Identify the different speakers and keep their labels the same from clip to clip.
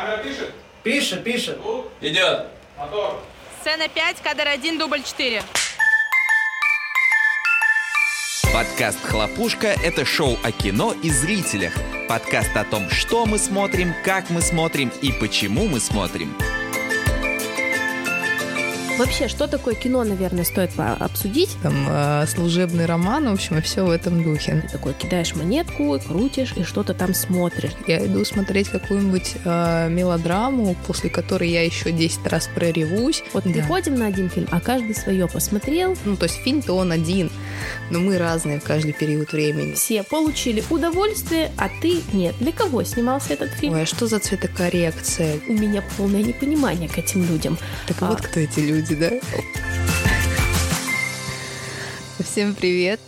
Speaker 1: Камера пишет?
Speaker 2: Пишет, пишет.
Speaker 1: Ну,
Speaker 3: Идет.
Speaker 1: мотор.
Speaker 4: Сцена 5, кадр 1, дубль 4.
Speaker 5: Подкаст «Хлопушка» — это шоу о кино и зрителях. Подкаст о том, что мы смотрим, как мы смотрим и почему мы смотрим.
Speaker 6: Вообще, что такое кино, наверное, стоит обсудить.
Speaker 7: там э, служебный роман, в общем, и все в этом духе.
Speaker 6: Ты такой кидаешь монетку, крутишь, и что-то там смотришь.
Speaker 7: Я иду смотреть какую-нибудь э, мелодраму, после которой я еще 10 раз проревусь.
Speaker 6: Вот
Speaker 7: Да.
Speaker 6: приходим на один фильм, а каждый свое посмотрел,
Speaker 7: Ну, то есть фильм-то он один, но мы разные в каждый период времени.
Speaker 6: все получили удовольствие, а ты нет. Для кого снимался этот фильм?
Speaker 7: Ой, а что за цветокоррекция?
Speaker 6: У меня полное непонимание к этим людям.
Speaker 7: Так
Speaker 6: А.
Speaker 7: вот кто эти люди, да? Всем привет.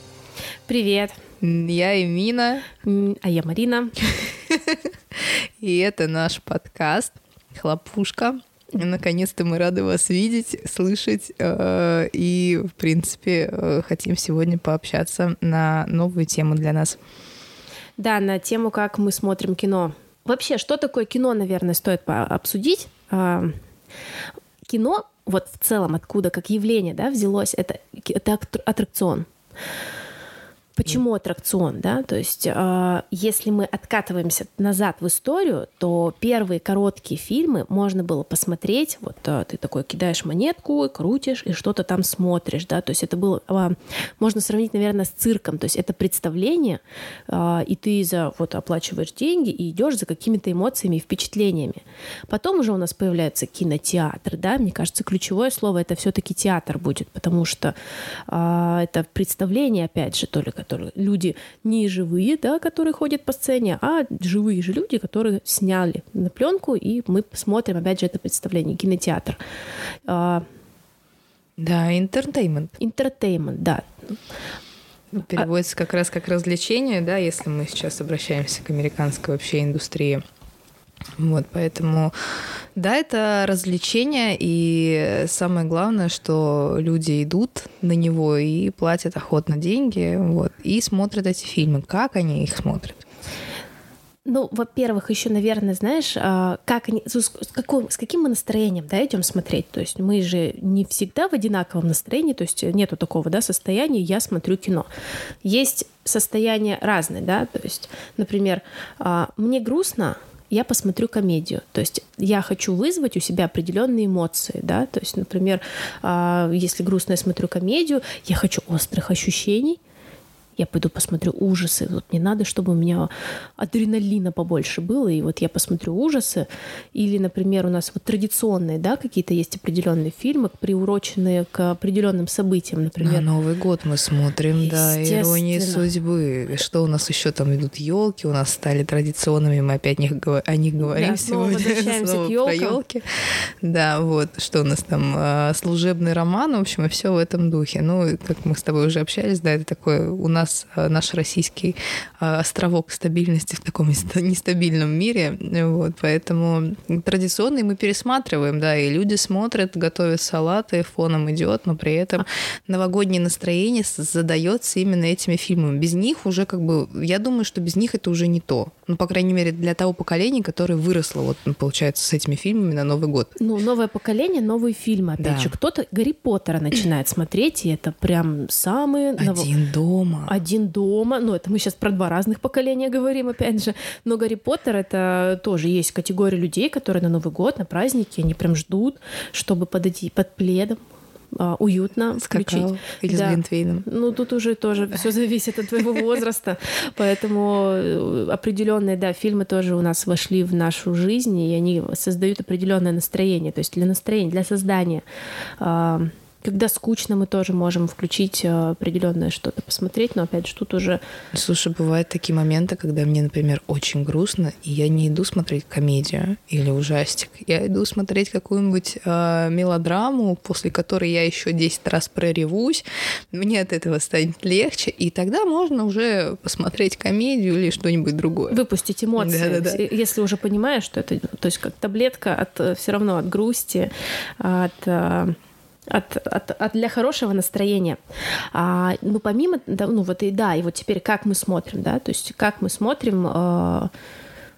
Speaker 6: Привет,
Speaker 7: Я Эмина,
Speaker 6: а я Марина.
Speaker 7: и это наш подкаст «Хлопушка». Наконец-то мы рады вас видеть, слышать э, и, в принципе, э, хотим сегодня пообщаться на новую тему для нас.
Speaker 6: Да, на тему, как мы смотрим кино. Вообще, что такое кино, наверное, стоит обсудить. А, Кино, вот в целом, откуда, как явление, да, взялось, это, это ак- аттракцион. Почему аттракцион, да? То есть, а, если мы откатываемся назад в историю, то первые короткие фильмы можно было посмотреть. Вот а, ты такой кидаешь монетку, крутишь и что-то там смотришь, да? То есть это было, а, можно сравнить, наверное, с цирком. То есть это представление, а, и ты за вот оплачиваешь деньги и идешь за какими-то эмоциями и впечатлениями. Потом уже у нас появляется кинотеатр, да? Мне кажется, ключевое слово это все-таки театр будет, потому что а, это представление, опять же, только которые люди не живые, да, которые ходят по сцене, а живые же люди, которые сняли на пленку, и мы посмотрим, опять же, это представление, кинотеатр. А,
Speaker 7: Да, интертеймент.
Speaker 6: Entertainment, да.
Speaker 7: Переводится как раз как развлечение, да, если мы сейчас обращаемся к американской вообще индустрии. Вот, поэтому, да, это развлечение, и самое главное, что люди идут на него и платят охотно деньги, вот, и смотрят эти фильмы. Как они их смотрят?
Speaker 6: Ну, во-первых, еще, наверное, знаешь, а, как они, с, какой- с каким мы настроением, да, идем смотреть. То есть мы же не всегда в одинаковом настроении, то есть нету такого, да, состояния «я смотрю кино». Есть состояние разное, да, то есть, например, а, мне грустно, я посмотрю комедию. То есть я хочу вызвать у себя определенные эмоции, да, то есть, например, а, если грустно я смотрю комедию, я хочу острых ощущений, я пойду посмотрю ужасы. Вот мне надо, чтобы у меня адреналина побольше было, и вот я посмотрю ужасы. Или, например, у нас вот традиционные, да, какие-то есть определенные фильмы, приуроченные к определенным событиям,
Speaker 7: На
Speaker 6: например.
Speaker 7: Новый год мы смотрим, да, иронии судьбы. Что у нас еще там идут елки, у нас стали традиционными, мы опять них говор- о них говорим
Speaker 6: Да,
Speaker 7: сегодня.
Speaker 6: возвращаемся
Speaker 7: Снова
Speaker 6: к
Speaker 7: про
Speaker 6: ёлкам.
Speaker 7: елки. Да, вот, что у нас там, а, служебный роман, в общем, и все в этом духе. Ну, как мы с тобой уже общались, да, это такой у нас а, наш российский а, островок стабильности в таком неста- нестабильном мире, вот, поэтому традиционные мы пересматриваем, да, и люди смотрят, готовят салаты, фоном идет, но при этом новогоднее настроение задается именно этими фильмами. Без них уже как бы, я думаю, что без них это уже не то. Ну, по крайней мере, для того поколения, которое выросло, вот, ну, получается, с этими фильмами на Новый год.
Speaker 6: Ну, новое поколение, новые фильмы. Опять
Speaker 7: Да.
Speaker 6: же, кто-то Гарри Поттера начинает смотреть, и это прям самые...
Speaker 7: Один дома.
Speaker 6: Один дома. Ну, это мы сейчас про два разных поколения говорим, опять же. Но Гарри Поттер это тоже есть категория людей, которые на Новый год, на праздники, они прям ждут, чтобы подойти под пледом, а, уютно
Speaker 7: С
Speaker 6: включить.
Speaker 7: какао или
Speaker 6: Да.
Speaker 7: с глинтвейном.
Speaker 6: Ну, тут уже тоже все зависит от твоего возраста. Поэтому определенные, да, фильмы тоже у нас вошли в нашу жизнь, и они создают определенное настроение. То есть для настроения, для создания. Когда скучно, мы тоже можем включить а, определенное что-то посмотреть, но опять же тут уже
Speaker 7: Слушай, бывают такие моменты, когда мне, например, очень грустно, и я не иду смотреть комедию или ужастик. Я иду смотреть какую-нибудь э, мелодраму, после которой я еще 10 раз проревусь. Мне от этого станет легче, и тогда можно уже посмотреть комедию или что-нибудь другое.
Speaker 6: выпустить эмоции,
Speaker 7: Да-да-да.
Speaker 6: если уже понимаешь, что это, то есть как таблетка от все равно от грусти, от а, от, от, от- для хорошего настроения. А, ну, помимо, да, ну, вот и да, и вот теперь как мы смотрим, да, то есть как мы смотрим, а,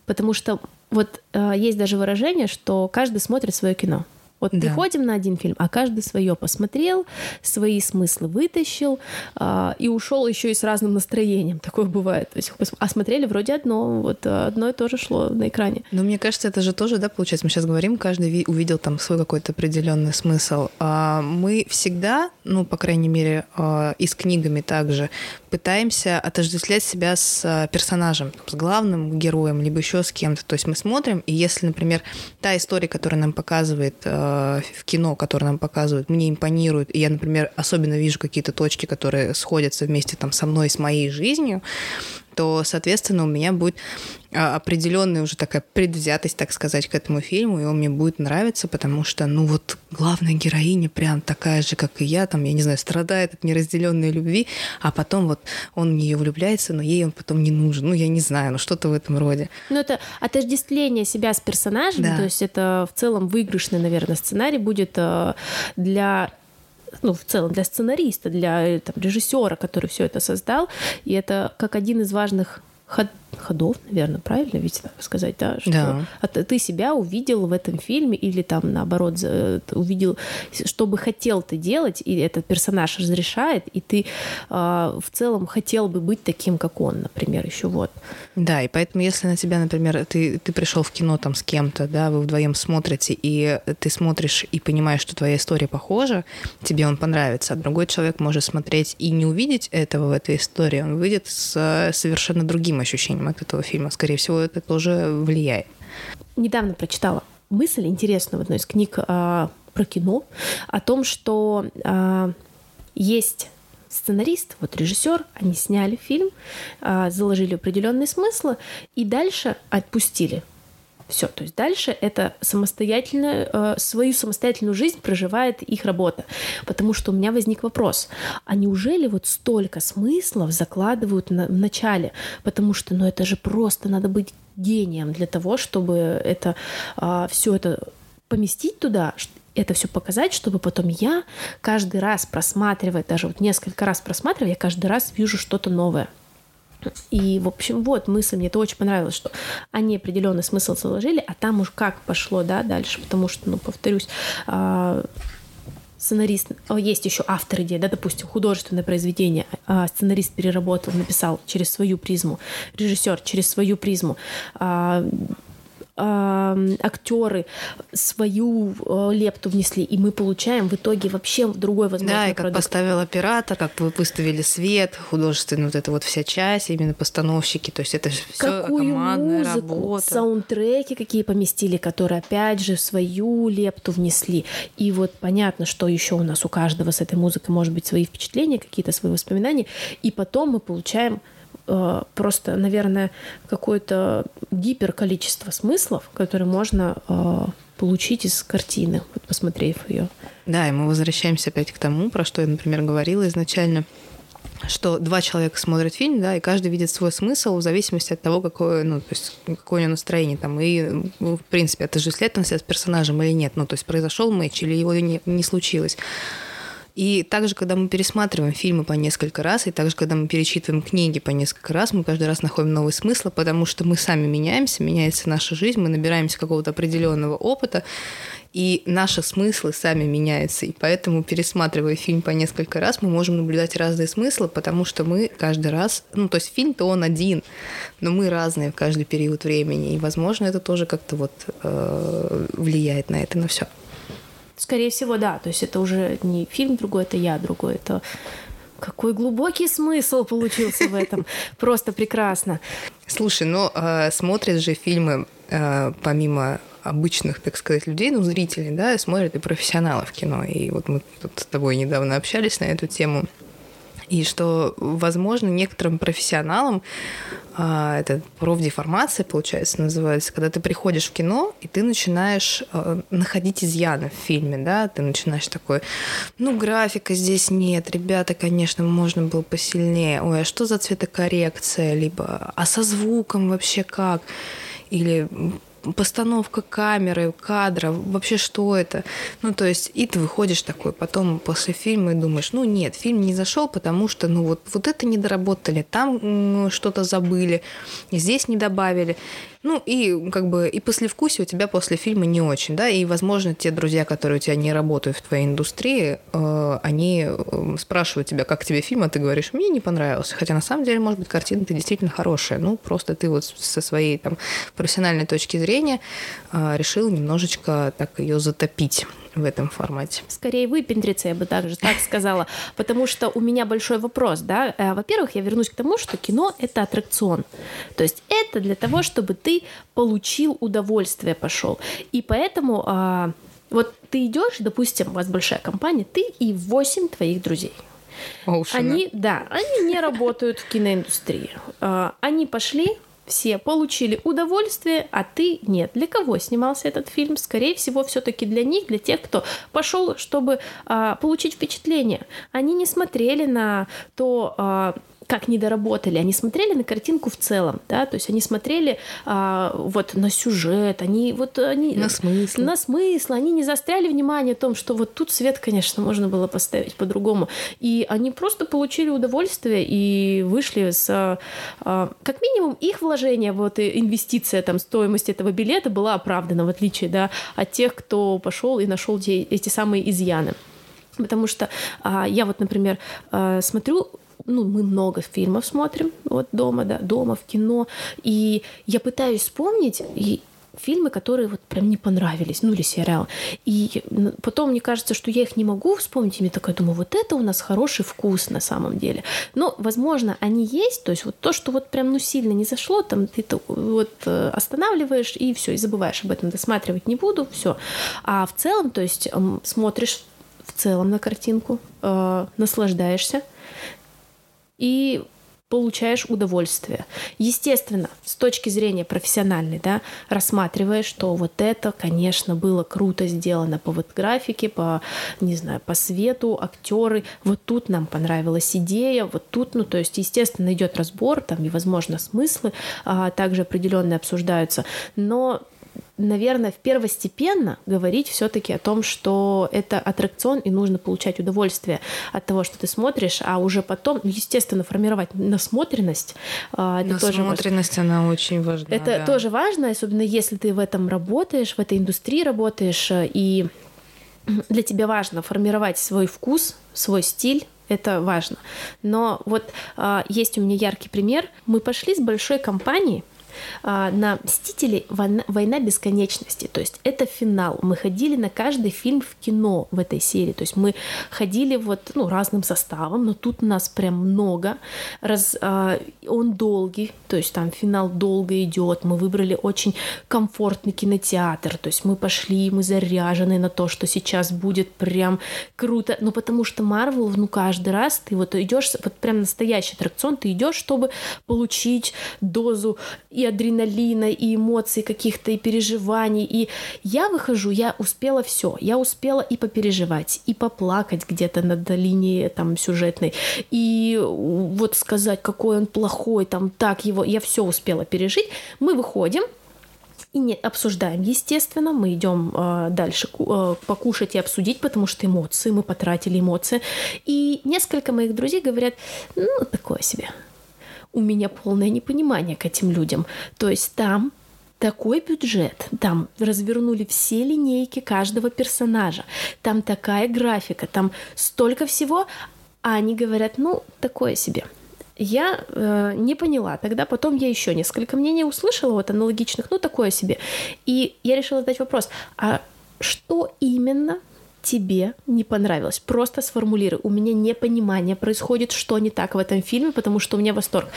Speaker 6: потому что вот э, есть даже выражение, что каждый смотрит свое кино. Вот
Speaker 7: Да.
Speaker 6: приходим на один фильм, а каждый свое посмотрел, свои смыслы вытащил а, и ушел еще и с разным настроением. Такое бывает. То есть, а смотрели вроде одно, вот а, одно и то же шло на экране.
Speaker 7: Но мне кажется, это же тоже, да, получается, мы сейчас говорим, каждый ви- увидел там свой какой-то определенный смысл. А мы всегда, ну, по крайней мере, а, и с книгами также, пытаемся отождествлять себя с а, персонажем, с главным героем, либо еще с кем-то. То есть мы смотрим, и если, например, та история, которая нам показывает а, в кино, которую нам показывают, мне импонирует, и я, например, особенно вижу какие-то точки, которые сходятся вместе там со мной, с моей жизнью, то, соответственно, у меня будет а, определенная уже такая предвзятость, так сказать, к этому фильму, и он мне будет нравиться, потому что, ну вот, главная героиня прям такая же, как и я, там, я не знаю, страдает от неразделенной любви, а потом вот он в нее влюбляется, но ей он потом не нужен. Ну, я не знаю, ну что-то в этом роде.
Speaker 6: Ну, это отождествление себя с персонажем,
Speaker 7: Да.
Speaker 6: то есть это в целом выигрышный, наверное, сценарий будет э, для ну, в целом для сценариста, для там, режиссера, который все это создал. И это как один из важных ход- ходов, наверное, правильно ведь так сказать, да? Что
Speaker 7: Да.
Speaker 6: от- ты себя увидел в этом фильме или там наоборот увидел, что бы хотел ты делать, и этот персонаж разрешает, и ты а, в целом хотел бы быть таким, как он, например, еще вот.
Speaker 7: Да, и поэтому, если на тебя, например, ты, ты пришел в кино там с кем-то, да, вы вдвоем смотрите, и ты смотришь и понимаешь, что твоя история похожа, тебе он понравится, а другой человек может смотреть и не увидеть этого в этой истории, он выйдет с э, совершенно другим ощущением от этого фильма. Скорее всего, это тоже влияет.
Speaker 6: недавно прочитала мысль интересную в одной из книг а, про кино о том, что а, есть сценарист, вот режиссер, они сняли фильм, а, заложили определенные смыслы и дальше отпустили. Все, то есть дальше это самостоятельно, э, свою самостоятельную жизнь проживает их работа. Потому что у меня возник вопрос, а неужели вот столько смыслов закладывают на, в начале? Потому что, ну это же просто надо быть гением для того, чтобы это все это поместить туда, это все показать, чтобы потом я каждый раз просматривая, даже вот несколько раз просматривая, я каждый раз вижу что-то новое. И, в общем, вот мысль, мне это очень понравилось, что они определенный смысл заложили, а там уж как пошло, да, дальше, потому что, ну, повторюсь, а, сценарист, есть еще автор идеи, да, допустим, художественное произведение, а, сценарист переработал, написал через свою призму, режиссер через свою призму, актеры свою э, лепту внесли, и мы получаем в итоге вообще другой возможный
Speaker 7: Да, и как
Speaker 6: продукт.
Speaker 7: поставил оператор, как вы выставили свет, художественная вот эта вот вся часть, именно постановщики, то есть это все
Speaker 6: какую
Speaker 7: командная
Speaker 6: музыку,
Speaker 7: работа.
Speaker 6: саундтреки какие поместили, которые опять же свою лепту внесли. И вот понятно, что еще у нас у каждого с этой музыкой может быть свои впечатления, какие-то свои воспоминания, и потом мы получаем просто, наверное, какое-то гипер количество смыслов, которые можно э, получить из картины, вот посмотрев ее.
Speaker 7: Да, и мы возвращаемся опять к тому, про что я, например, говорила изначально, что два человека смотрят фильм, да, и каждый видит свой смысл в зависимости от того, какое, ну, то есть, какое у него настроение там, и, ну, в принципе, отождествляет он себя с персонажем или нет, ну, то есть, произошел матч или его не, не случилось. И также, когда мы пересматриваем фильмы по несколько раз, и также, когда мы перечитываем книги по несколько раз, мы каждый раз находим новый смысл, потому что мы сами меняемся, меняется наша жизнь, мы набираемся какого-то определенного опыта, и наши смыслы сами меняются. И поэтому, пересматривая фильм по несколько раз, мы можем наблюдать разные смыслы, потому что мы каждый раз... Ну, то есть фильм-то он один, но мы разные в каждый период времени. И, возможно, это тоже как-то вот э, влияет на это, на все.
Speaker 6: Скорее всего, да. То есть это уже не фильм другой, это я другой. Это какой глубокий смысл получился в этом. Просто прекрасно.
Speaker 7: Слушай, ну э, смотрят же фильмы э, помимо обычных, так сказать, людей, ну, зрителей, да, смотрят и профессионалы в кино. И вот мы тут с тобой недавно общались на эту тему. И что, возможно, некоторым профессионалам а, это профдеформация, получается, называется, когда ты приходишь в кино, и ты начинаешь а, находить изъяны в фильме, да, ты начинаешь такой, ну, графика здесь нет, ребята, конечно, можно было посильнее, ой, а что за цветокоррекция, либо, а со звуком вообще как, или постановка камеры, кадра, вообще что это? Ну, то есть, и ты выходишь такой потом после фильма и думаешь, ну, нет, фильм не зашел, потому что, ну, вот, вот это не доработали, там что-то забыли, здесь не добавили. Ну и как бы и послевкусие у тебя после фильма не очень, да, и, возможно, те друзья, которые у тебя не работают в твоей индустрии, э, они э, спрашивают тебя, как тебе фильм, а ты говоришь, мне не понравился. Хотя на самом деле, может быть, картина-то действительно хорошая. Ну, просто ты вот со своей там профессиональной точки зрения э, решил немножечко так ее затопить в этом формате.
Speaker 6: Скорее выпендриться, я бы также так сказала, потому что у меня большой вопрос, да. Э, во-первых, я вернусь к тому, что кино — это аттракцион. То есть это для того, чтобы ты получил удовольствие, пошел. И поэтому а, вот ты идешь, допустим, у вас большая компания, ты и восемь твоих друзей.
Speaker 7: Оушена.
Speaker 6: Они, да, они не работают в киноиндустрии. А, Они пошли, все получили удовольствие, а ты нет. Для кого снимался этот фильм? Скорее всего, все-таки для них, для тех, кто пошел, чтобы а, получить впечатление. Они не смотрели на то, а, как не доработали, они смотрели на картинку в целом, да, то есть они смотрели а, вот на сюжет, они вот они
Speaker 7: На смысл.
Speaker 6: на смысл, они не застряли внимание о том, что вот тут свет, конечно, можно было поставить по-другому, и они просто получили удовольствие и вышли с, а, как минимум, их вложение, вот инвестиция, там, стоимость этого билета была оправдана, в отличие, да, от тех, кто пошел и нашел эти самые изъяны. Потому что а, я вот, например, а, смотрю ну, мы много фильмов смотрим вот дома, да, дома, в кино, и я пытаюсь вспомнить, и фильмы, которые вот прям не понравились, ну или сериал. И н- потом мне кажется, что я их не могу вспомнить, и мне такая думаю, вот это у нас хороший вкус на самом деле. Но, возможно, они есть, то есть вот то, что вот прям ну сильно не зашло, там ты то- вот э, останавливаешь и все, и забываешь об этом, досматривать не буду, все. А в целом, то есть смотришь в целом на картинку, э, наслаждаешься, и получаешь удовольствие. Естественно, с точки зрения профессиональной, да, рассматриваешь, что вот это, конечно, было круто сделано по вот графике, по, не знаю, по свету, актеры, вот тут нам понравилась идея, вот тут, ну, то есть, естественно, идет разбор, там и, возможно, смыслы а, также определенные обсуждаются, но наверное, первостепенно говорить все-таки о том, что это аттракцион и нужно получать удовольствие от того, что ты смотришь, а уже потом, ну, естественно, формировать насмотренность. а, Это тоже.
Speaker 7: Насмотренность, она очень важна.
Speaker 6: Это
Speaker 7: да.
Speaker 6: тоже важно, особенно если ты в этом работаешь, в этой индустрии работаешь, э, и для тебя важно формировать свой вкус, свой стиль, это важно. Но вот а, есть у меня яркий пример. Мы пошли с большой компанией на «Мстители. Война, Война бесконечности». То есть это финал. Мы ходили на каждый фильм в кино в этой серии. То есть мы ходили вот ну, разным составом, но тут нас прям много. Раз, а, он долгий, то есть там финал долго идет. Мы выбрали очень комфортный кинотеатр. То есть мы пошли, мы заряжены на то, что сейчас будет прям круто. Ну потому что Марвел, ну каждый раз ты вот идешь, вот прям настоящий аттракцион, ты идешь, чтобы получить дозу и адреналина, и эмоций каких-то, и переживаний. И я выхожу, я успела все. Я успела и попереживать, и поплакать где-то над линией там сюжетной, и вот сказать, какой он плохой, там так его. Я все успела пережить. Мы выходим, и не обсуждаем, естественно, мы идем э, дальше э, покушать и обсудить, потому что эмоции, мы потратили эмоции. И несколько моих друзей говорят, ну, такое себе. У меня полное непонимание к этим людям. То есть там такой бюджет, там развернули все линейки каждого персонажа, там такая графика, там столько всего, а они говорят, ну, такое себе. Я э, не поняла. Тогда потом я еще несколько мнений услышала, вот аналогичных, ну такое себе. И я решила задать вопрос, а что именно тебе не понравилось? Просто сформулируй. У меня непонимание происходит, что не так в этом фильме, потому что у меня восторг.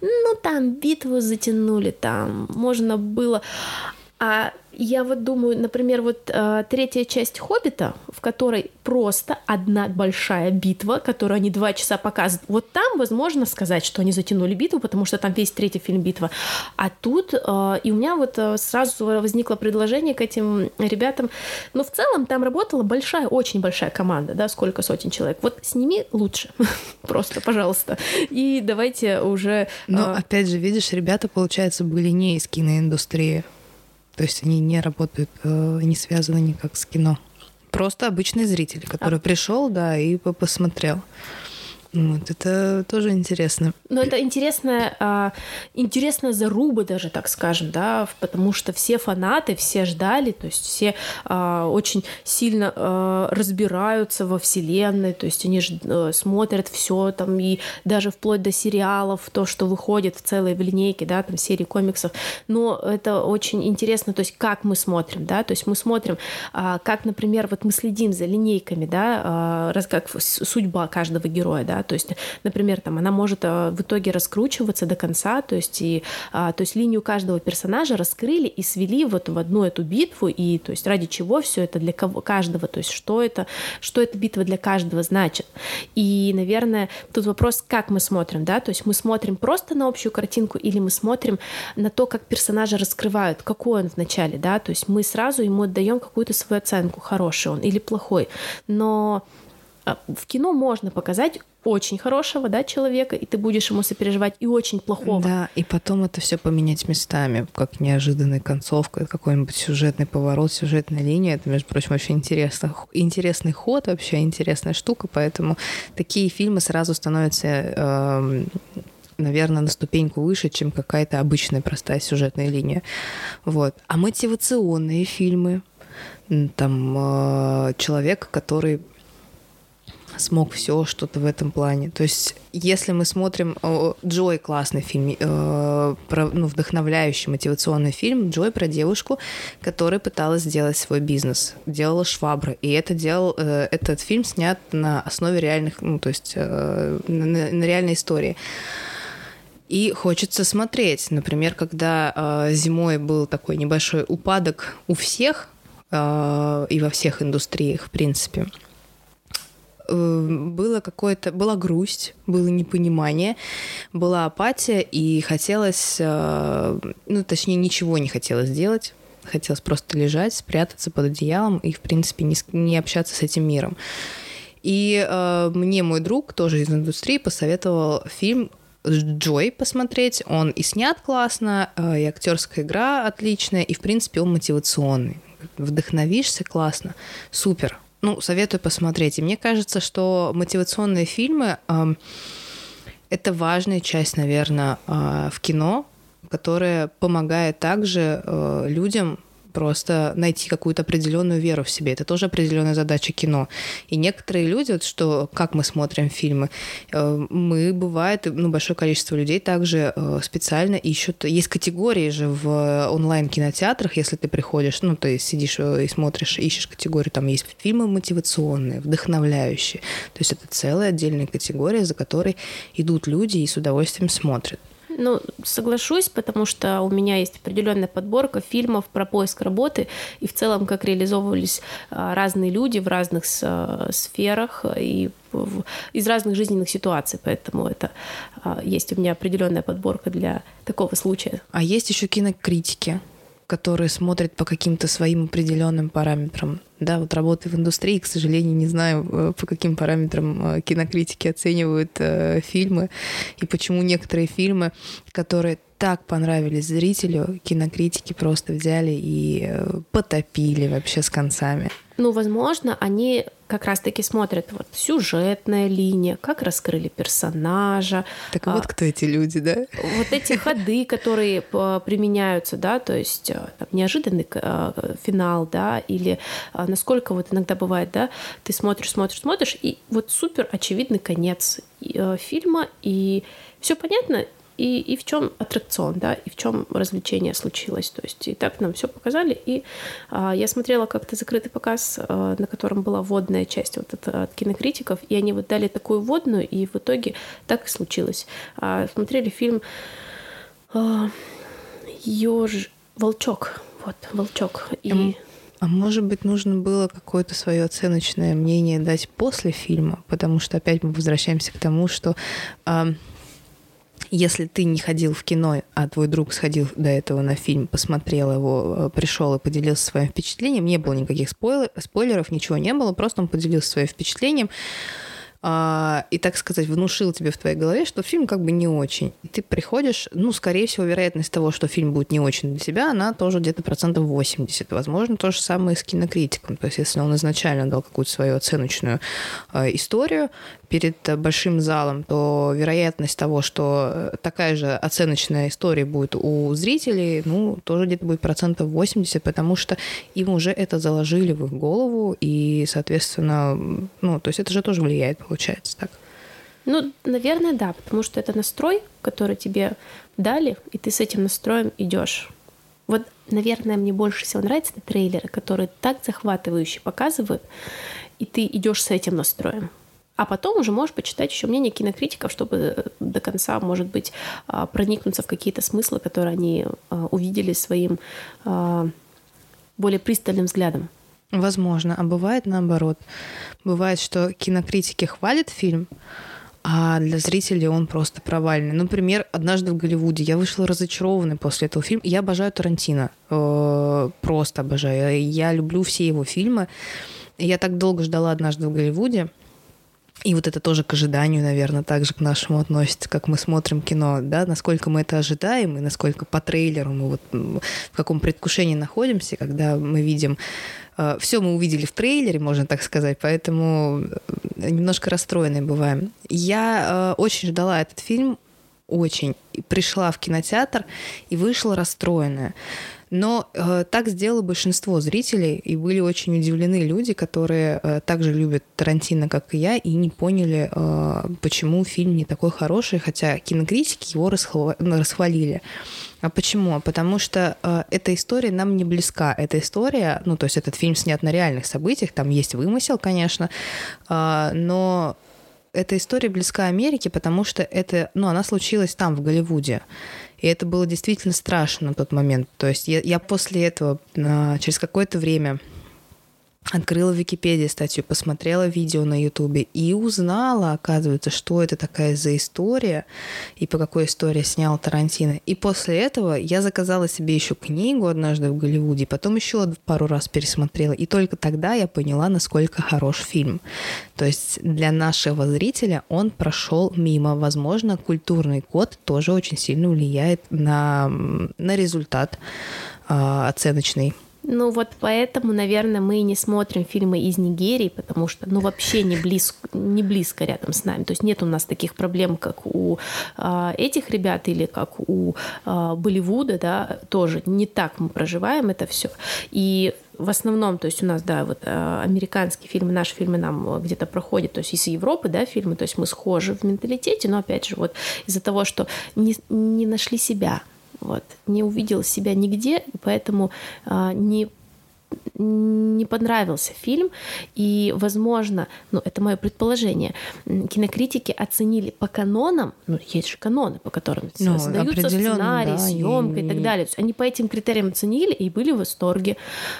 Speaker 6: Ну, там битву затянули, там можно было... А я вот думаю, например, вот э, третья часть Хоббита, в которой просто одна большая битва, которую они два часа показывают. Вот там возможно сказать, что они затянули битву, потому что там весь третий фильм битва. А тут э, и у меня вот э, сразу возникло предложение к этим ребятам. Но в целом там работала большая, очень большая команда, да, сколько сотен человек. Вот сними лучше, просто, пожалуйста. И давайте уже.
Speaker 7: Но
Speaker 6: э,
Speaker 7: опять же, видишь, ребята, получается, были не из киноиндустрии. То есть они не работают, э, не связаны никак с кино. Просто обычный зритель, который пришел, да, и по- посмотрел. Вот это тоже интересно.
Speaker 6: Но это интересная, а, интересная заруба даже, так скажем, да, потому что все фанаты, все ждали, то есть все а, очень сильно а, разбираются во вселенной, то есть они ж, а, смотрят все там и даже вплоть до сериалов, то, что выходит в целой в линейке, да, там серии комиксов. Но это очень интересно, то есть как мы смотрим, да, то есть мы смотрим, а, как, например, вот мы следим за линейками, да, а, как судьба каждого героя, да, то есть, например, там она может а, в итоге раскручиваться до конца, то есть, и, а, то есть линию каждого персонажа раскрыли и свели вот в одну эту битву, и то есть ради чего все это для кого, каждого, то есть что это, что эта битва для каждого значит. И, наверное, тут вопрос, как мы смотрим, да, то есть мы смотрим просто на общую картинку или мы смотрим на то, как персонажа раскрывают, какой он вначале, да, то есть мы сразу ему отдаем какую-то свою оценку, хороший он или плохой, но а, в кино можно показать очень хорошего, да, человека, и ты будешь ему сопереживать, и очень плохого.
Speaker 7: Да, и потом это все поменять местами, как неожиданная концовка, какой-нибудь сюжетный поворот, сюжетная линия. Это, между прочим, вообще интересно, интересный ход, вообще интересная штука, поэтому такие фильмы сразу становятся э, наверное, на ступеньку выше, чем какая-то обычная простая сюжетная линия. Вот. А мотивационные фильмы, там э, человек, который смог все что-то в этом плане. То есть, если мы смотрим Джой классный фильм, э, про, ну, вдохновляющий мотивационный фильм, Джой про девушку, которая пыталась сделать свой бизнес, делала швабры, и это делал э, этот фильм снят на основе реальных, ну то есть э, на, на реальной истории. И хочется смотреть, например, когда э, зимой был такой небольшой упадок у всех э, и во всех индустриях, в принципе Э, было какое-то, была грусть, было непонимание, была апатия, и хотелось, э, ну, точнее, ничего не хотелось делать, хотелось просто лежать, спрятаться под одеялом и, в принципе, не, не общаться с этим миром. И э, мне мой друг, тоже из индустрии, посоветовал фильм Джой посмотреть. Он и снят классно, э, и актерская игра отличная, и, в принципе, он мотивационный. Вдохновишься классно. Супер. Ну, советую посмотреть. И мне кажется, что мотивационные фильмы э, это важная часть, наверное, э, в кино, которая помогает также э, людям просто найти какую-то определенную веру в себе. Это тоже определенная задача кино. И некоторые люди, вот что, как мы смотрим фильмы, э, мы, бывает, ну, большое количество людей также э, специально ищут, есть категории же в онлайн-кинотеатрах, если ты приходишь, ну, ты сидишь э, и смотришь, ищешь категорию, там есть фильмы мотивационные, вдохновляющие. То есть это целая отдельная категория, за которой идут люди и с удовольствием смотрят.
Speaker 6: Ну, соглашусь, потому что у меня есть определенная подборка фильмов про поиск работы и в целом, как реализовывались а, разные люди в разных а, сферах и из разных жизненных ситуаций, поэтому это а, есть у меня определенная подборка для такого случая.
Speaker 7: А есть еще кинокритики, которые смотрят по каким-то своим определенным параметрам. Да, вот работы в индустрии, к сожалению, не знаю, э, по каким параметрам э, кинокритики оценивают э, фильмы и почему некоторые фильмы, которые так понравились зрителю, кинокритики просто взяли и э, потопили вообще с концами.
Speaker 6: Ну, возможно, они как раз-таки смотрят вот сюжетная линия, как раскрыли персонажа.
Speaker 7: Так вот а, кто эти люди, да?
Speaker 6: Вот эти ходы, которые применяются, да, то есть э, там, неожиданный э, финал, да, или насколько вот иногда бывает, да, ты смотришь, смотришь, смотришь, и вот супер очевидный конец фильма, и все понятно, и, и в чем аттракцион, да, и в чем развлечение случилось. То есть и так нам все показали. И а, я смотрела как-то закрытый показ, а, на котором была водная часть вот от, от кинокритиков, и они вот дали такую водную, и в итоге так и случилось. А, смотрели фильм а, Ёж... Волчок. Вот, Волчок. И...
Speaker 7: А может быть, нужно было какое-то свое оценочное мнение дать после фильма, потому что опять мы возвращаемся к тому, что э, если ты не ходил в кино, а твой друг сходил до этого на фильм, посмотрел его, э, пришел и поделился своим впечатлением, не было никаких спойлер, спойлеров, ничего не было, просто он поделился своим впечатлением. А, и, так сказать, внушил тебе в твоей голове, что фильм как бы не очень. И ты приходишь, ну, скорее всего, вероятность того, что фильм будет не очень для тебя, она тоже где-то процентов 80. Возможно, то же самое с кинокритиком. То есть, если он изначально дал какую-то свою оценочную э, историю, перед большим залом, то вероятность того, что такая же оценочная история будет у зрителей, ну, тоже где-то будет процентов 80, потому что им уже это заложили в их голову, и, соответственно, ну, то есть это же тоже влияет, получается, так.
Speaker 6: Ну, наверное, да, потому что это настрой, который тебе дали, и ты с этим настроем идешь. Вот, наверное, мне больше всего нравятся трейлеры, которые так захватывающе показывают, и ты идешь с этим настроем. А потом уже можешь почитать еще мнение кинокритиков, чтобы до конца, может быть, а, проникнуться в какие-то смыслы, которые они а, увидели своим а, более пристальным взглядом.
Speaker 7: Возможно. А бывает наоборот. Бывает, что кинокритики хвалят фильм, а для зрителей он просто провальный. Например, «Однажды в Голливуде» я вышла разочарованной после этого фильма. Я обожаю Тарантино. Э, просто обожаю. Я люблю все его фильмы. Я так долго ждала «Однажды в Голливуде», и вот это тоже к ожиданию, наверное, также к нашему относится, как мы смотрим кино, да, насколько мы это ожидаем и насколько по трейлеру мы вот в каком предвкушении находимся, когда мы видим э, все мы увидели в трейлере, можно так сказать, поэтому э, немножко расстроенные бываем. Я э, очень ждала этот фильм, очень. И пришла в кинотеатр и вышла расстроенная. Но э, так сделало большинство зрителей, и были очень удивлены люди, которые э, также любят Тарантино, как и я, и не поняли, э, почему фильм не такой хороший, хотя кинокритики его расхва- ну, расхвалили. А почему? Потому что э, эта история нам не близка. Эта история, ну, то есть этот фильм снят на реальных событиях, там есть вымысел, конечно, э, но эта история близка Америке, потому что это, ну, она случилась там, в Голливуде. И это было действительно страшно на тот момент. То есть я, я после этого, через какое-то время, открыла в Википедии статью, посмотрела видео на Ютубе и узнала, оказывается, что это такая за история и по какой истории снял Тарантино. И после этого я заказала себе еще книгу однажды в Голливуде, потом еще пару раз пересмотрела. И только тогда я поняла, насколько хорош фильм. То есть для нашего зрителя он прошел мимо. Возможно, культурный код тоже очень сильно влияет на, на результат э, оценочный.
Speaker 6: Ну вот поэтому, наверное, мы и не смотрим фильмы из Нигерии, потому что, ну вообще не близко, не близко рядом с нами. То есть нет у нас таких проблем, как у э, этих ребят или как у э, Болливуда, да, тоже не так мы проживаем это все. И в основном, то есть у нас, да, вот э, американские фильмы, наши фильмы нам где-то проходят, то есть из Европы, да, фильмы, то есть мы схожи в менталитете, но опять же вот из-за того, что не, не нашли себя, вот, не увидел себя нигде, поэтому а, не не понравился фильм, и, возможно, ну, это мое предположение, кинокритики оценили по канонам, ну, есть же каноны, по которым ну, создаются сценарий, да, съемка и... и так далее. Есть они по этим критериям оценили и были в восторге.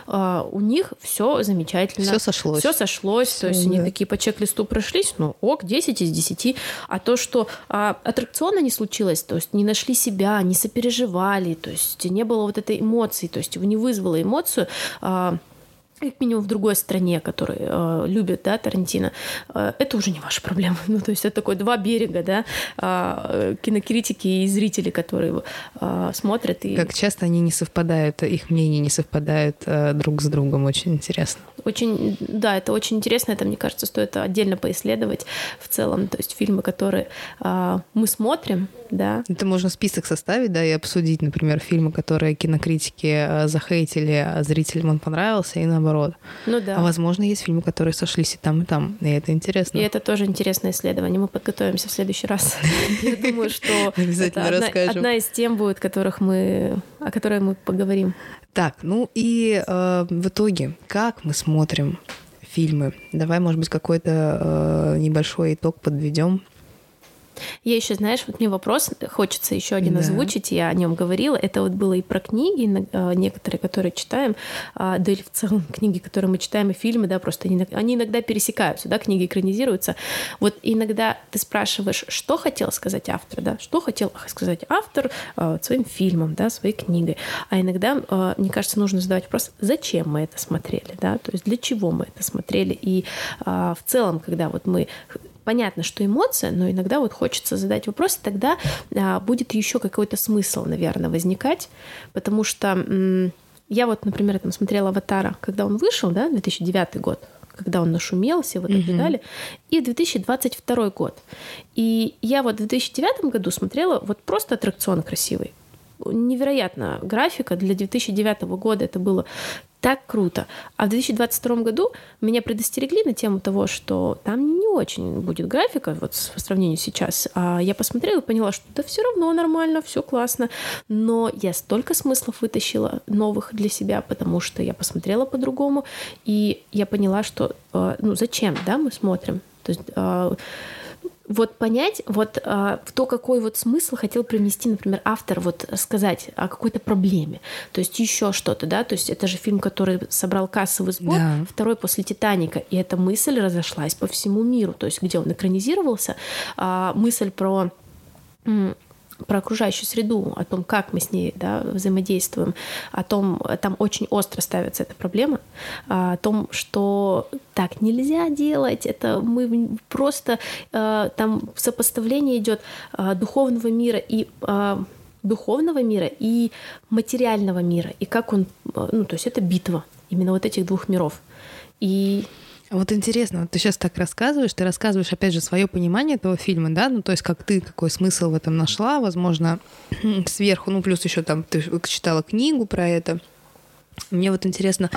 Speaker 6: Uh, у них все замечательно.
Speaker 7: Все сошлось.
Speaker 6: Все сошлось. Всё, то есть да. они такие по чек-листу прошлись, ну, ок, 10 из 10. А то, что а, аттракциона не случилось, то есть не нашли себя, не сопереживали, то есть не было вот этой эмоции, то есть его не вызвало эмоцию, а, как минимум в другой стране, которые э, любят, да, Тарантино, э, это уже не ваша проблема. Ну, то есть это такой два берега, да, э, кинокритики и зрители, которые э, смотрят. И...
Speaker 7: Как часто они не совпадают, их мнения не совпадают э, друг с другом, очень интересно.
Speaker 6: Очень, да, это очень интересно, это, мне кажется, стоит отдельно поисследовать в целом, то есть фильмы, которые э, мы смотрим, да.
Speaker 7: Это можно список составить, да, и обсудить, например, фильмы, которые кинокритики э, захейтили, а зрителям он понравился, и наоборот.
Speaker 6: Ну да.
Speaker 7: А возможно, есть фильмы, которые сошлись и там, и там, и это интересно.
Speaker 6: И это тоже интересное исследование. Мы подготовимся в следующий раз. Я думаю, что
Speaker 7: Обязательно расскажем.
Speaker 6: одна из тем будет, которых мы, о которой мы поговорим.
Speaker 7: Так, ну и э, в итоге, как мы смотрим фильмы? Давай, может быть, какой-то э, небольшой итог подведем
Speaker 6: я еще, знаешь, вот мне вопрос хочется еще один да. озвучить, я о нем говорила. Это вот было и про книги, а, некоторые, которые читаем, а, да или в целом книги, которые мы читаем, и фильмы, да, просто они, они иногда пересекаются, да, книги экранизируются. Вот иногда ты спрашиваешь, что хотел сказать автор, да, что хотел сказать автор а, своим фильмом, да, своей книгой. А иногда, мне кажется, нужно задавать вопрос, зачем мы это смотрели, да, то есть для чего мы это смотрели. И в целом, когда вот мы понятно, что эмоция, но иногда вот хочется задать вопрос, тогда а, будет еще какой-то смысл, наверное, возникать, потому что я вот, например, там смотрела «Аватара», когда он вышел, да, 2009 год, когда он нашумел, все вот ожидали, и 2022 год. И я вот в 2009 году смотрела вот просто аттракцион красивый. Невероятно графика для 2009 года это было так круто. А в 2022 году меня предостерегли на тему того, что там не очень будет графика, вот по сравнению сейчас. А я посмотрела и поняла, что да все равно нормально, все классно. Но я столько смыслов вытащила новых для себя, потому что я посмотрела по-другому, и я поняла, что э, ну зачем, да, мы смотрим. То есть э, вот понять, вот а, то, какой вот смысл хотел привнести, например, автор, вот сказать о какой-то проблеме, то есть еще что-то, да, то есть это же фильм, который собрал кассовый сбор, да. второй после Титаника, и эта мысль разошлась по всему миру, то есть где он экранизировался, а, мысль про про окружающую среду, о том, как мы с ней да, взаимодействуем, о том, там очень остро ставится эта проблема, о том, что так нельзя делать, это мы просто э, там сопоставление идет э, духовного мира и э, духовного мира и материального мира, и как он, ну, то есть это битва именно вот этих двух миров. И
Speaker 7: вот интересно, вот ты сейчас так рассказываешь, ты рассказываешь, опять же, свое понимание этого фильма, да, ну, то есть как ты какой смысл в этом нашла, возможно, сверху, ну, плюс еще там ты читала книгу про это, мне вот интересно,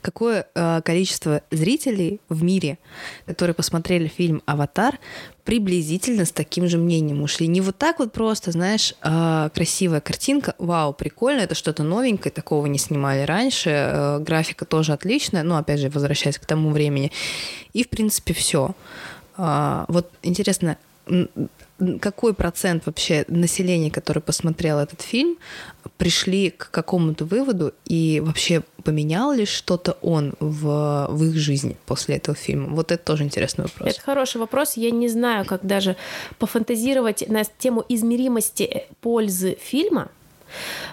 Speaker 7: какое э, количество зрителей в мире, которые посмотрели фильм «Аватар», приблизительно с таким же мнением ушли. Не вот так вот просто, знаешь, э, красивая картинка, вау, прикольно, это что-то новенькое, такого не снимали раньше, э, графика тоже отличная, ну, опять же, возвращаясь к тому времени. И, в принципе, все. Э, вот интересно, какой процент вообще населения, которое посмотрело этот фильм, пришли к какому-то выводу и вообще поменял ли что-то он в, в их жизни после этого фильма? Вот это тоже интересный вопрос.
Speaker 6: Это хороший вопрос. Я не знаю, как даже пофантазировать на тему измеримости пользы фильма.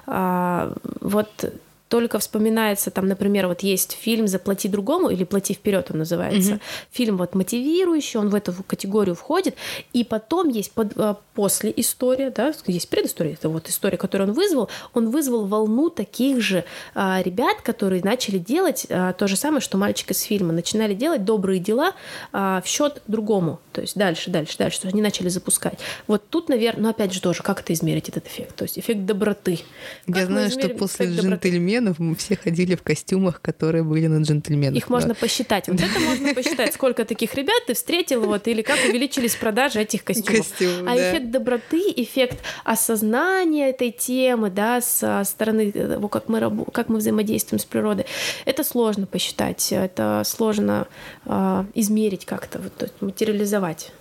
Speaker 6: А, вот только вспоминается там, например, вот есть фильм «Заплати другому» или «Плати вперед» он называется. Угу. Фильм вот мотивирующий, он в эту категорию входит. И потом есть под, а, после история, да, есть предыстория, это вот история, которую он вызвал. Он вызвал волну таких же а, ребят, которые начали делать а, то же самое, что мальчик из фильма. Начинали делать добрые дела а, в счет другому. То есть дальше, дальше, дальше. То есть они начали запускать. Вот тут, наверное, ну опять же тоже, как это измерить, этот эффект? То есть эффект доброты.
Speaker 7: Я как знаю, что после джентльмена джентльменов мы все ходили в костюмах, которые были на джентльменах.
Speaker 6: Их да. можно посчитать. Вот это можно посчитать, сколько таких ребят ты встретил, вот, или как увеличились продажи этих костюмов. Костюм, а да. эффект доброты, эффект осознания этой темы, да, со стороны того, как мы, как мы взаимодействуем с природой, это сложно посчитать, это сложно э, измерить как-то, вот, материализовать.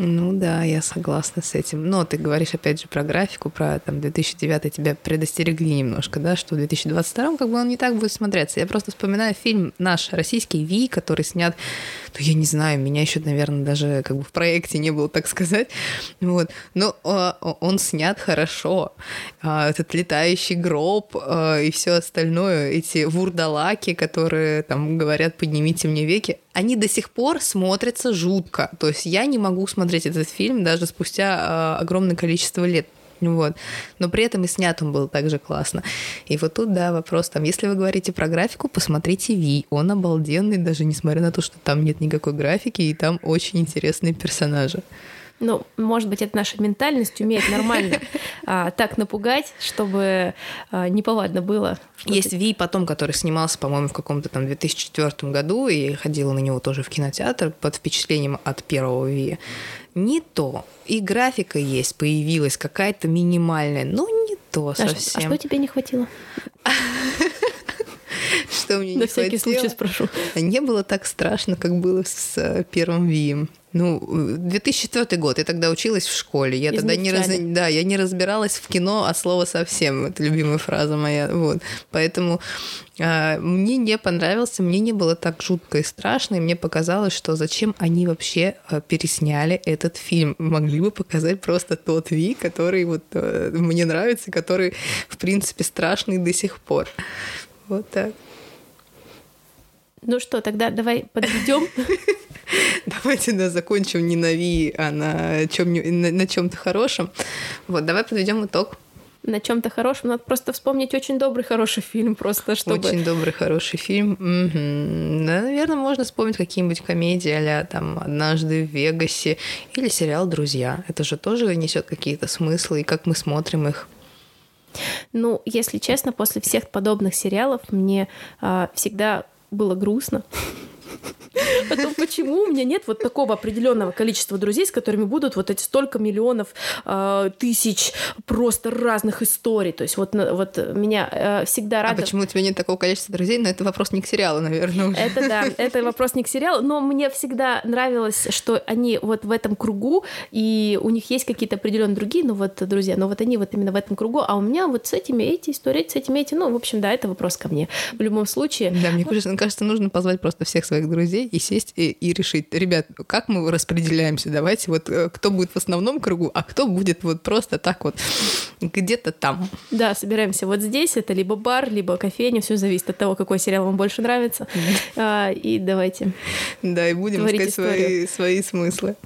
Speaker 7: Ну да, я согласна с этим. Но ты говоришь опять же про графику, про там 2009 тебя предостерегли немножко, да, что в 2022 как бы он не так будет смотреться. Я просто вспоминаю фильм наш российский Ви, который снят, ну я не знаю, меня еще, наверное, даже как бы в проекте не было, так сказать. Вот. Но э, он снят хорошо. Э, этот летающий гроб э, и все остальное, эти вурдалаки, которые там говорят, поднимите мне веки, они до сих пор смотрятся жутко. То есть я не могу смотреть этот фильм даже спустя э, огромное количество лет. Вот. Но при этом и снят он был также классно. И вот тут, да, вопрос там, если вы говорите про графику, посмотрите Ви. Он обалденный, даже несмотря на то, что там нет никакой графики, и там очень интересные персонажи.
Speaker 6: Ну, может быть, это наша ментальность умеет нормально а, так напугать, чтобы а, неповадно было.
Speaker 7: Есть Ви потом, который снимался, по-моему, в каком-то там 2004 году, и ходила на него тоже в кинотеатр под впечатлением от первого Ви. Не то. И графика есть, появилась какая-то минимальная, но не то совсем.
Speaker 6: А, а что тебе не хватило?
Speaker 7: Что мне
Speaker 6: не? На всякий случай спрошу.
Speaker 7: Не было так страшно, как было с э, первым Вием. Ну, 2004 год, я тогда училась в школе. Я тогда не, раз... да, я не разбиралась в кино от слова совсем. Это любимая фраза моя. Вот. Поэтому э, мне не понравился, мне не было так жутко и страшно, и мне показалось, что зачем они вообще э, пересняли этот фильм. Могли бы показать просто тот Ви, который вот э, мне нравится, который, в принципе, страшный до сих пор. Вот так.
Speaker 6: Ну что, тогда давай подведем.
Speaker 7: Давайте да, закончим не на Ви, а на, чем, на, на чем-то хорошем. Вот, давай подведем итог.
Speaker 6: На чем-то хорошем надо просто вспомнить очень добрый, хороший фильм, просто чтобы...
Speaker 7: Очень добрый, хороший фильм. Угу. Да, наверное, можно вспомнить какие-нибудь комедии а там «Однажды в Вегасе» или сериал «Друзья». Это же тоже несет какие-то смыслы, и как мы смотрим их.
Speaker 6: Ну, если честно, после всех подобных сериалов мне э, всегда было грустно. Потом, почему у меня нет вот такого определенного количества друзей, с которыми будут вот эти столько миллионов, э, тысяч просто разных историй. То есть вот, вот меня э, всегда рада...
Speaker 7: А почему у тебя нет такого количества друзей? Но это вопрос не к сериалу, наверное. Уже.
Speaker 6: Это да, это вопрос не к сериалу, но мне всегда нравилось, что они вот в этом кругу, и у них есть какие-то определенные другие, ну вот друзья, но вот они вот именно в этом кругу, а у меня вот с этими эти истории, с этими эти, ну, в общем, да, это вопрос ко мне. В любом случае...
Speaker 7: Да, мне кажется, нужно позвать просто всех своих друзей и сесть и, и решить, ребят, как мы распределяемся, давайте вот э, кто будет в основном кругу, а кто будет вот просто так вот где-то там.
Speaker 6: Да, собираемся вот здесь, это либо бар, либо кофейня, все зависит от того, какой сериал вам больше нравится. А, и давайте.
Speaker 7: Да, и будем искать свои, свои смыслы.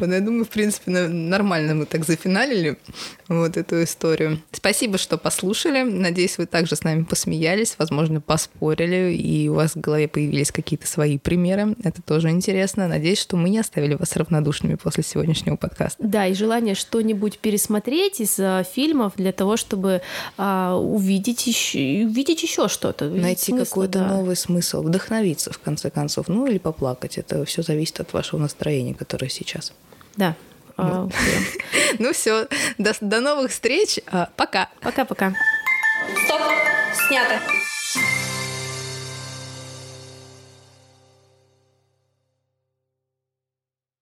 Speaker 7: Я думаю, в принципе, нормально мы так зафиналили вот эту историю. Спасибо, что послушали. Надеюсь, вы также с нами посмеялись, возможно, поспорили, и у вас в голове появились какие-то свои примеры. Это тоже интересно. Надеюсь, что мы не оставили вас равнодушными после сегодняшнего подкаста.
Speaker 6: Да, и желание что-нибудь пересмотреть из а, фильмов для того, чтобы а, увидеть еще, увидеть еще что-то.
Speaker 7: Найти какой-то да. новый смысл, вдохновиться, в конце концов. Ну или поплакать. Это все зависит от вашего настроения, которое сейчас.
Speaker 6: Да.
Speaker 7: А, ну все, до, до новых встреч. А, пока.
Speaker 6: Пока-пока.
Speaker 4: Стоп, снято.